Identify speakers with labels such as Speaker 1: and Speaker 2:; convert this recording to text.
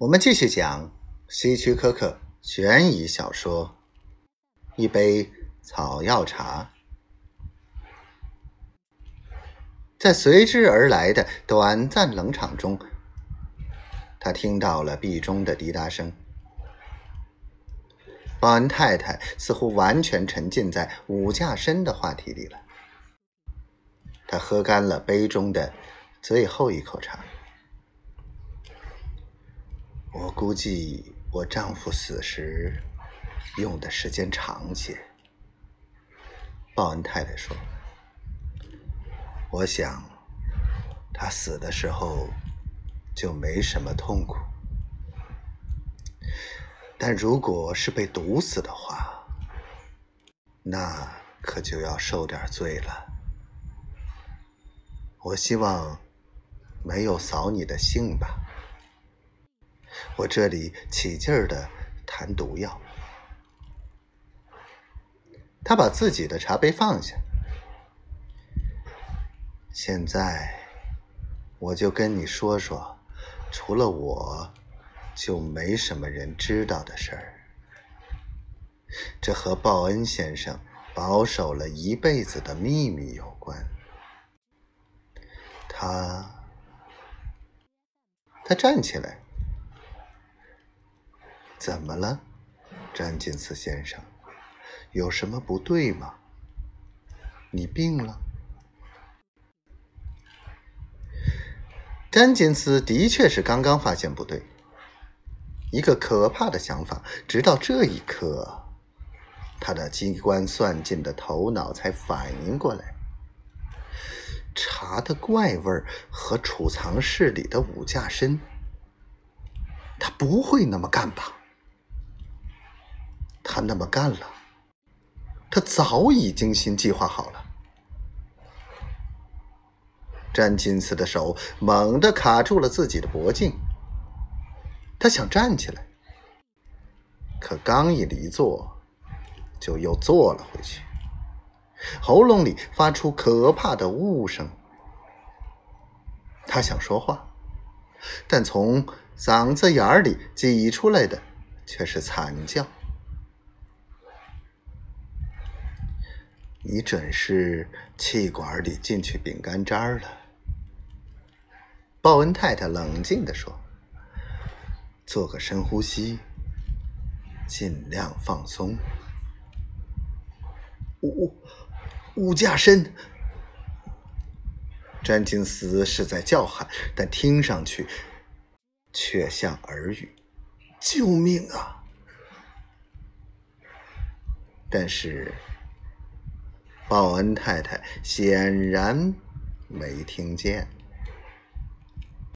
Speaker 1: 我们继续讲希区柯克悬疑小说《一杯草药茶》。在随之而来的短暂冷场中，他听到了壁中的滴答声。报恩太太似乎完全沉浸在武架深的话题里了。他喝干了杯中的最后一口茶。我估计我丈夫死时用的时间长些，报恩太太说：“我想他死的时候就没什么痛苦，但如果是被毒死的话，那可就要受点罪了。我希望没有扫你的兴吧。”我这里起劲儿的谈毒药。他把自己的茶杯放下。现在，我就跟你说说，除了我，就没什么人知道的事儿。这和报恩先生保守了一辈子的秘密有关。他，他站起来。怎么了，詹金斯先生？有什么不对吗？你病了？詹金斯的确是刚刚发现不对，一个可怕的想法，直到这一刻，他的机关算尽的头脑才反应过来：茶的怪味和储藏室里的五架身，他不会那么干吧？那么干了，他早已精心计划好了。詹金斯的手猛地卡住了自己的脖颈，他想站起来，可刚一离座，就又坐了回去，喉咙里发出可怕的呜声。他想说话，但从嗓子眼里挤出来的却是惨叫。你准是气管里进去饼干渣了，鲍恩太太冷静地说：“做个深呼吸，尽量放松。”五五架深，詹金斯是在叫喊，但听上去却像耳语：“救命啊！”但是。报恩太太显然没听见。